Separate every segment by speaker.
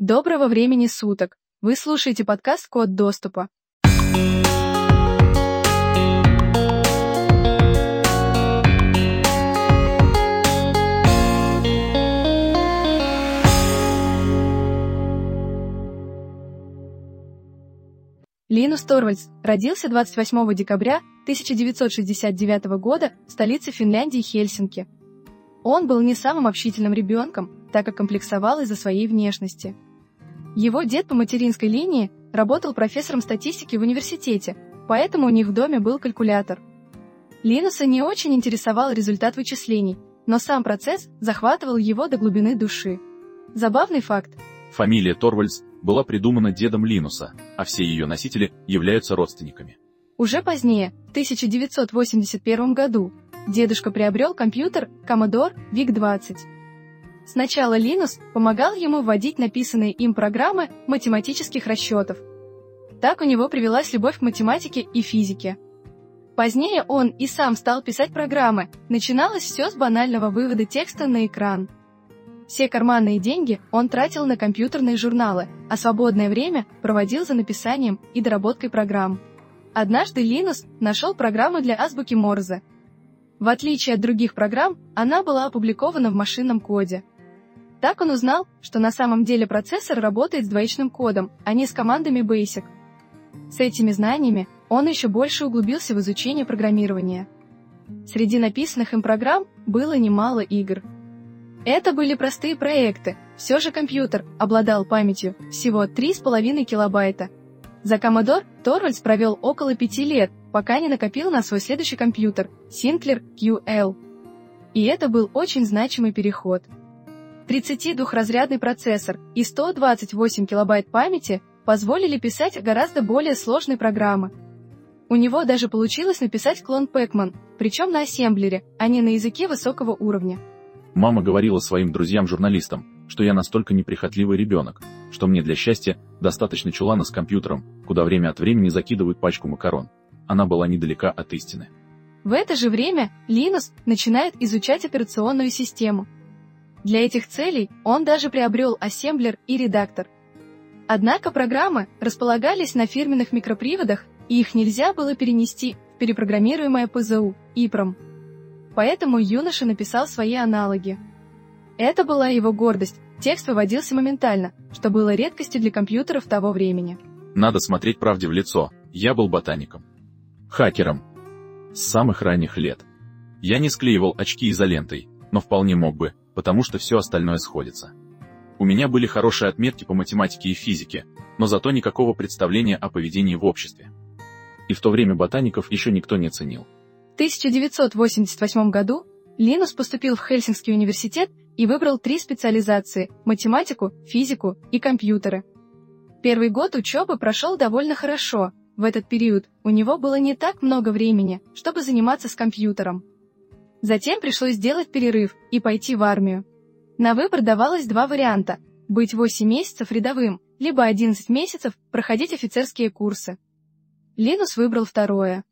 Speaker 1: Доброго времени суток! Вы слушаете подкаст «Код доступа». Линус Торвальдс родился 28 декабря 1969 года в столице Финляндии Хельсинки. Он был не самым общительным ребенком, так как комплексовал из-за своей внешности. Его дед по материнской линии работал профессором статистики в университете, поэтому у них в доме был калькулятор. Линуса не очень интересовал результат вычислений, но сам процесс захватывал его до глубины души. Забавный факт.
Speaker 2: Фамилия Торвальдс была придумана дедом Линуса, а все ее носители являются родственниками.
Speaker 1: Уже позднее, в 1981 году, дедушка приобрел компьютер Commodore VIC-20. Сначала Линус помогал ему вводить написанные им программы математических расчетов. Так у него привелась любовь к математике и физике. Позднее он и сам стал писать программы, начиналось все с банального вывода текста на экран. Все карманные деньги он тратил на компьютерные журналы, а свободное время проводил за написанием и доработкой программ. Однажды Линус нашел программу для азбуки Морзе. В отличие от других программ, она была опубликована в машинном коде. Так он узнал, что на самом деле процессор работает с двоичным кодом, а не с командами BASIC. С этими знаниями он еще больше углубился в изучение программирования. Среди написанных им программ было немало игр. Это были простые проекты, все же компьютер обладал памятью всего 3,5 килобайта. За Commodore Торвальдс провел около пяти лет, пока не накопил на свой следующий компьютер Sinclair QL. И это был очень значимый переход – 32-разрядный процессор и 128 килобайт памяти позволили писать гораздо более сложные программы. У него даже получилось написать клон Пэкман, причем на ассемблере, а не на языке высокого уровня.
Speaker 2: Мама говорила своим друзьям-журналистам, что я настолько неприхотливый ребенок, что мне для счастья достаточно чулана с компьютером, куда время от времени закидывают пачку макарон. Она была недалека от истины.
Speaker 1: В это же время Линус начинает изучать операционную систему – для этих целей он даже приобрел ассемблер и редактор. Однако программы располагались на фирменных микроприводах, и их нельзя было перенести в перепрограммируемое ПЗУ, ИПРОМ. Поэтому юноша написал свои аналоги. Это была его гордость, текст выводился моментально, что было редкостью для компьютеров того времени.
Speaker 2: Надо смотреть правде в лицо, я был ботаником. Хакером. С самых ранних лет. Я не склеивал очки изолентой, но вполне мог бы, потому что все остальное сходится. У меня были хорошие отметки по математике и физике, но зато никакого представления о поведении в обществе. И в то время ботаников еще никто не ценил.
Speaker 1: В 1988 году Линус поступил в Хельсинский университет и выбрал три специализации – математику, физику и компьютеры. Первый год учебы прошел довольно хорошо. В этот период у него было не так много времени, чтобы заниматься с компьютером. Затем пришлось сделать перерыв и пойти в армию. На выбор давалось два варианта – быть 8 месяцев рядовым, либо 11 месяцев проходить офицерские курсы. Линус выбрал второе.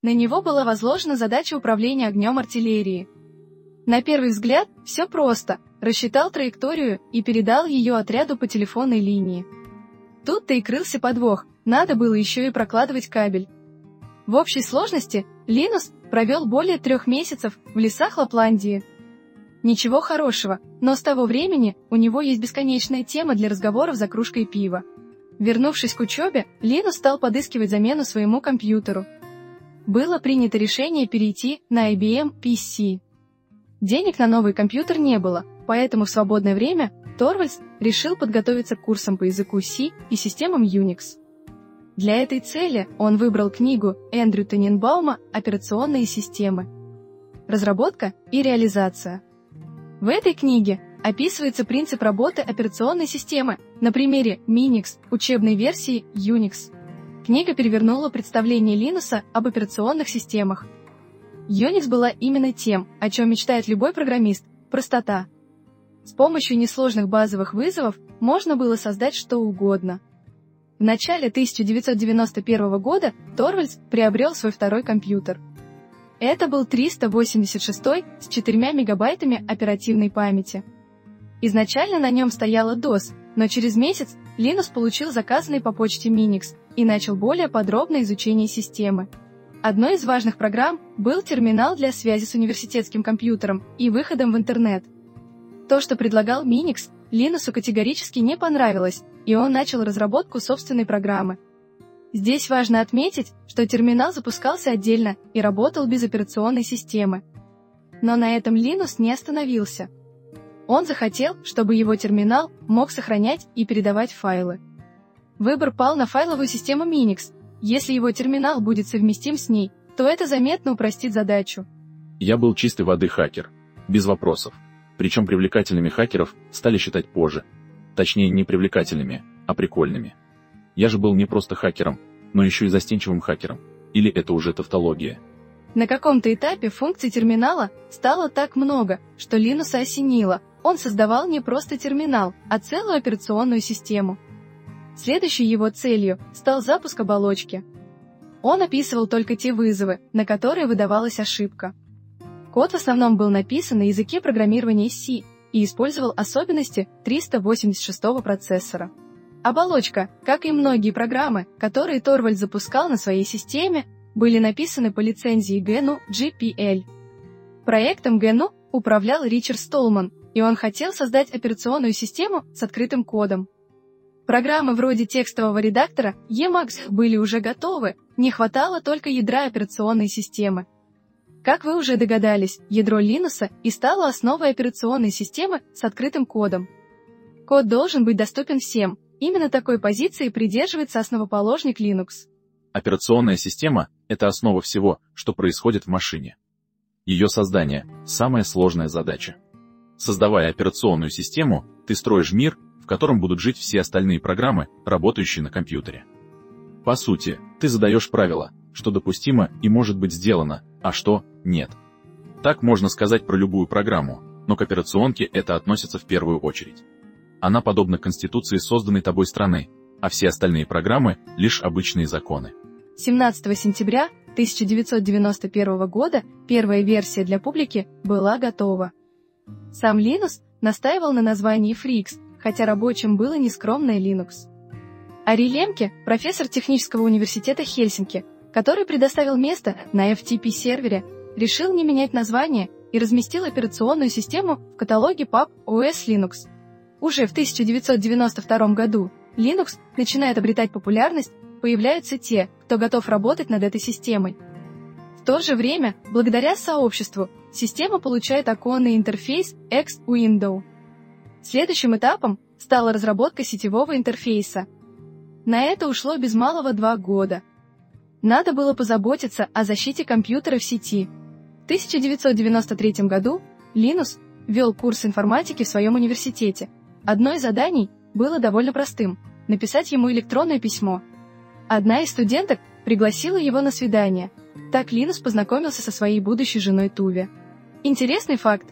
Speaker 1: На него была возложена задача управления огнем артиллерии. На первый взгляд все просто, рассчитал траекторию и передал ее отряду по телефонной линии. Тут-то и крылся подвох, надо было еще и прокладывать кабель. В общей сложности Линус провел более трех месяцев в лесах Лапландии. Ничего хорошего, но с того времени у него есть бесконечная тема для разговоров за кружкой пива. Вернувшись к учебе, Линус стал подыскивать замену своему компьютеру. Было принято решение перейти на IBM PC. Денег на новый компьютер не было, поэтому в свободное время Торвальдс решил подготовиться к курсам по языку C и системам Unix. Для этой цели он выбрал книгу Эндрю Тененбаума «Операционные системы. Разработка и реализация». В этой книге описывается принцип работы операционной системы на примере Minix учебной версии Unix. Книга перевернула представление Линуса об операционных системах. Unix была именно тем, о чем мечтает любой программист – простота. С помощью несложных базовых вызовов можно было создать что угодно – в начале 1991 года Торвальдс приобрел свой второй компьютер. Это был 386 с 4 мегабайтами оперативной памяти. Изначально на нем стояла DOS, Но через месяц Линус получил заказанный по почте Minix и начал более подробное изучение системы. Одной из важных программ был терминал для связи с университетским компьютером и выходом в интернет. То, что предлагал Minix, Линусу категорически не понравилось, и он начал разработку собственной программы. Здесь важно отметить, что терминал запускался отдельно и работал без операционной системы. Но на этом Linux не остановился. Он захотел, чтобы его терминал мог сохранять и передавать файлы. Выбор пал на файловую систему Minix. Если его терминал будет совместим с ней, то это заметно упростит задачу.
Speaker 2: Я был чистой воды хакер, без вопросов. Причем привлекательными хакеров стали считать позже. Точнее, не привлекательными, а прикольными. Я же был не просто хакером, но еще и застенчивым хакером. Или это уже тавтология?
Speaker 1: На каком-то этапе функций терминала стало так много, что Линуса осенило. Он создавал не просто терминал, а целую операционную систему. Следующей его целью стал запуск оболочки. Он описывал только те вызовы, на которые выдавалась ошибка. Код в основном был написан на языке программирования C и использовал особенности 386 процессора. Оболочка, как и многие программы, которые Торвальд запускал на своей системе, были написаны по лицензии GNU GPL. Проектом GNU управлял Ричард Столман, и он хотел создать операционную систему с открытым кодом. Программы вроде текстового редактора Emacs были уже готовы, не хватало только ядра операционной системы. Как вы уже догадались, ядро Linux и стало основой операционной системы с открытым кодом. Код должен быть доступен всем, Именно такой позиции придерживается основоположник Linux.
Speaker 2: Операционная система – это основа всего, что происходит в машине. Ее создание – самая сложная задача. Создавая операционную систему, ты строишь мир, в котором будут жить все остальные программы, работающие на компьютере. По сути, ты задаешь правила, что допустимо и может быть сделано, а что – нет. Так можно сказать про любую программу, но к операционке это относится в первую очередь. Она подобна Конституции созданной тобой страны, а все остальные программы — лишь обычные законы.
Speaker 1: 17 сентября 1991 года первая версия для публики была готова. Сам Linux настаивал на названии Frix, хотя рабочим было нескромное Linux. Ари Лемке, профессор технического университета Хельсинки, который предоставил место на FTP-сервере, решил не менять название и разместил операционную систему в каталоге PUB OS Linux. Уже в 1992 году Linux начинает обретать популярность, появляются те, кто готов работать над этой системой. В то же время, благодаря сообществу, система получает оконный интерфейс X-Window. Следующим этапом стала разработка сетевого интерфейса. На это ушло без малого два года. Надо было позаботиться о защите компьютера в сети. В 1993 году Linus ввел курс информатики в своем университете – Одно из заданий было довольно простым – написать ему электронное письмо. Одна из студенток пригласила его на свидание. Так Линус познакомился со своей будущей женой Туве. Интересный факт.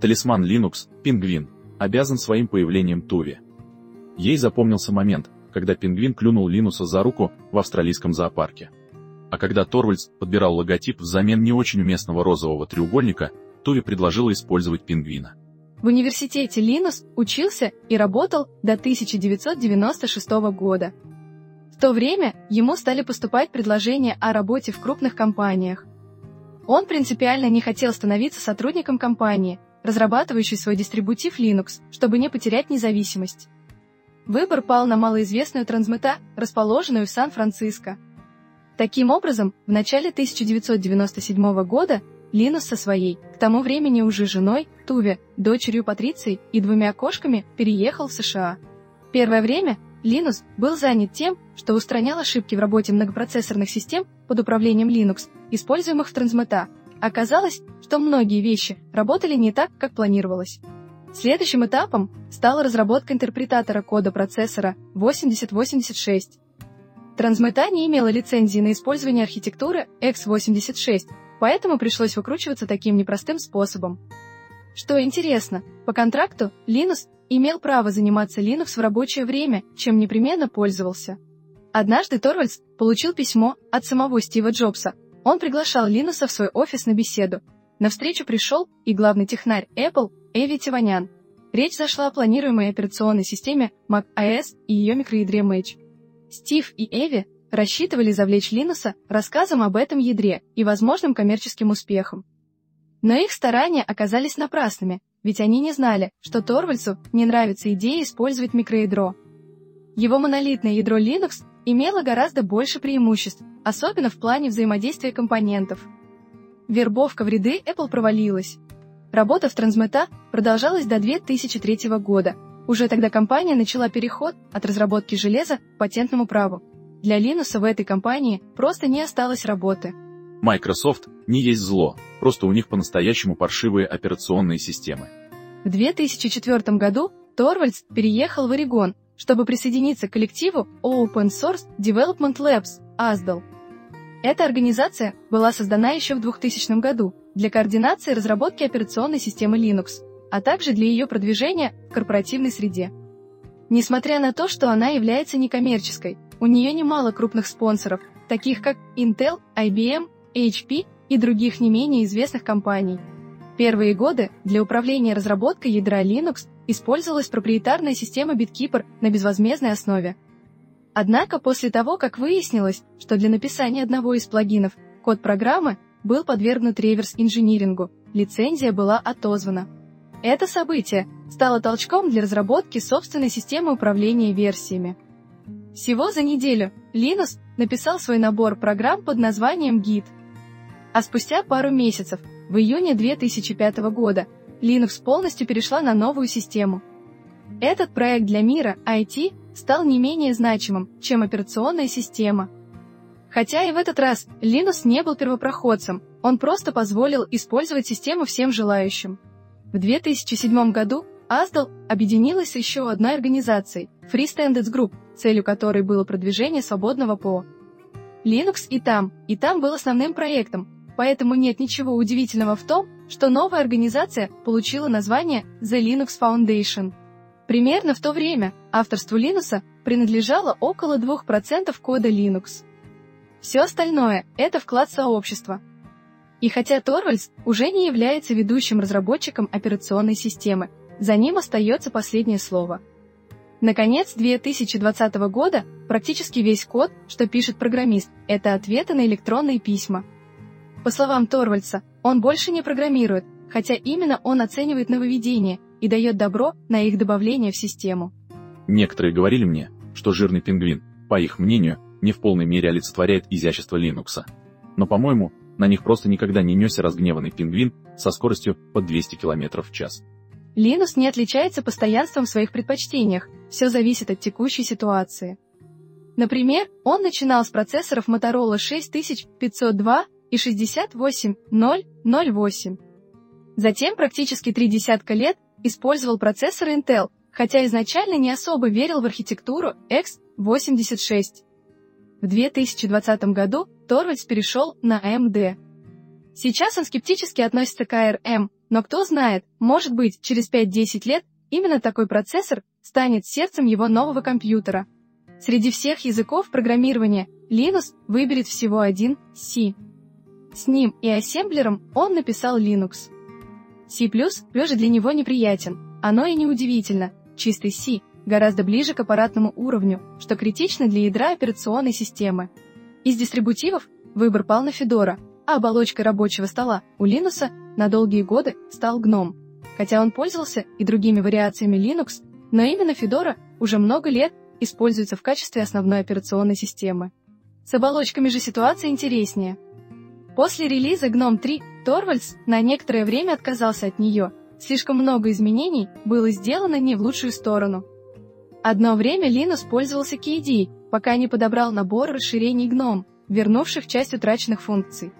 Speaker 2: Талисман Linux, пингвин, обязан своим появлением Туве. Ей запомнился момент, когда пингвин клюнул Линуса за руку в австралийском зоопарке. А когда Торвальдс подбирал логотип взамен не очень уместного розового треугольника, Туве предложила использовать пингвина.
Speaker 1: В университете Линус учился и работал до 1996 года. В то время ему стали поступать предложения о работе в крупных компаниях. Он принципиально не хотел становиться сотрудником компании, разрабатывающей свой дистрибутив Linux, чтобы не потерять независимость. Выбор пал на малоизвестную трансмета, расположенную в Сан-Франциско. Таким образом, в начале 1997 года Линус со своей, к тому времени уже женой, Туве, дочерью Патриции и двумя кошками переехал в США. Первое время Линус был занят тем, что устранял ошибки в работе многопроцессорных систем под управлением Linux, используемых в Transmeta. Оказалось, что многие вещи работали не так, как планировалось. Следующим этапом стала разработка интерпретатора кода процессора 8086. Transmeta не имела лицензии на использование архитектуры x86, Поэтому пришлось выкручиваться таким непростым способом. Что интересно, по контракту Линус имел право заниматься Linux в рабочее время, чем непременно пользовался. Однажды Торвальдс получил письмо от самого Стива Джобса. Он приглашал Линуса в свой офис на беседу. На встречу пришел и главный технарь Apple Эви Тиванян. Речь зашла о планируемой операционной системе Mac OS и ее микроядре Match. Стив и Эви рассчитывали завлечь Линуса рассказом об этом ядре и возможным коммерческим успехом. Но их старания оказались напрасными, ведь они не знали, что Торвальдсу не нравится идея использовать микроядро. Его монолитное ядро Linux имело гораздо больше преимуществ, особенно в плане взаимодействия компонентов. Вербовка в ряды Apple провалилась. Работа в Transmeta продолжалась до 2003 года. Уже тогда компания начала переход от разработки железа к патентному праву. Для Linux в этой компании просто не осталось работы.
Speaker 2: Microsoft не есть зло, просто у них по-настоящему паршивые операционные системы.
Speaker 1: В 2004 году Торвальдс переехал в Орегон, чтобы присоединиться к коллективу Open Source Development Labs, ASDAL. Эта организация была создана еще в 2000 году для координации разработки операционной системы Linux, а также для ее продвижения в корпоративной среде. Несмотря на то, что она является некоммерческой, у нее немало крупных спонсоров, таких как Intel, IBM, HP и других не менее известных компаний. Первые годы для управления разработкой ядра Linux использовалась проприетарная система BitKeeper на безвозмездной основе – Однако после того, как выяснилось, что для написания одного из плагинов код программы был подвергнут реверс-инжинирингу, лицензия была отозвана. Это событие стало толчком для разработки собственной системы управления версиями. Всего за неделю Linus написал свой набор программ под названием Git. А спустя пару месяцев, в июне 2005 года, Linux полностью перешла на новую систему. Этот проект для мира IT стал не менее значимым, чем операционная система. Хотя и в этот раз Linux не был первопроходцем, он просто позволил использовать систему всем желающим. В 2007 году ASDAL объединилась еще одной организацией – Free Standards Group, целью которой было продвижение свободного ПО. Linux и там, и там был основным проектом, поэтому нет ничего удивительного в том, что новая организация получила название The Linux Foundation – Примерно в то время авторству Linux принадлежало около 2% кода Linux. Все остальное – это вклад сообщества. И хотя Торвальдс уже не является ведущим разработчиком операционной системы, за ним остается последнее слово. Наконец, 2020 года практически весь код, что пишет программист, это ответы на электронные письма. По словам Торвальдса, он больше не программирует, хотя именно он оценивает нововведения и дает добро на их добавление в систему.
Speaker 2: Некоторые говорили мне, что жирный пингвин, по их мнению, не в полной мере олицетворяет изящество Linux. Но, по-моему, на них просто никогда не несся разгневанный пингвин со скоростью под 200 км в час.
Speaker 1: Linux не отличается постоянством в своих предпочтениях, все зависит от текущей ситуации. Например, он начинал с процессоров Motorola 6502 и 68008. Затем практически три десятка лет использовал процессор Intel, хотя изначально не особо верил в архитектуру x86. В 2020 году Торвальдс перешел на AMD. Сейчас он скептически относится к ARM, но кто знает, может быть, через 5-10 лет именно такой процессор станет сердцем его нового компьютера. Среди всех языков программирования Linux выберет всего один – C. С ним и ассемблером он написал Linux. C++ же для него неприятен. Оно и неудивительно. Чистый C гораздо ближе к аппаратному уровню, что критично для ядра операционной системы. Из дистрибутивов выбор пал на Fedora, а оболочкой рабочего стола у Linux на долгие годы стал GNOME. Хотя он пользовался и другими вариациями Linux, но именно Fedora уже много лет используется в качестве основной операционной системы. С оболочками же ситуация интереснее. После релиза GNOME 3 Торвальдс на некоторое время отказался от нее. Слишком много изменений было сделано не в лучшую сторону. Одно время Linux пользовался KDE, пока не подобрал набор расширений GNOME, вернувших часть утраченных функций.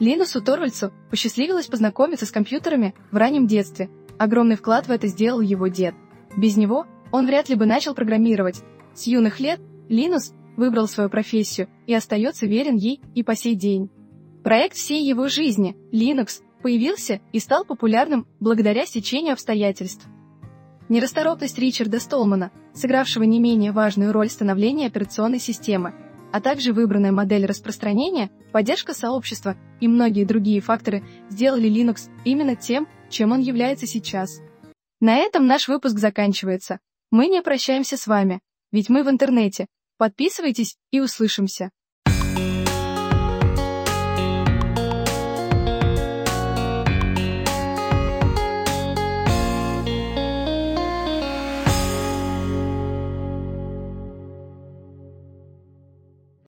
Speaker 1: Линусу Торвальдсу посчастливилось познакомиться с компьютерами в раннем детстве. Огромный вклад в это сделал его дед. Без него он вряд ли бы начал программировать. С юных лет Линус выбрал свою профессию и остается верен ей и по сей день. Проект всей его жизни, Linux, появился и стал популярным благодаря стечению обстоятельств. Нерасторопность Ричарда Столмана, сыгравшего не менее важную роль в становлении операционной системы, а также выбранная модель распространения, поддержка сообщества и многие другие факторы сделали Linux именно тем, чем он является сейчас – На этом наш выпуск заканчивается. Мы не прощаемся с вами, ведь мы в интернете. Подписывайтесь и услышимся.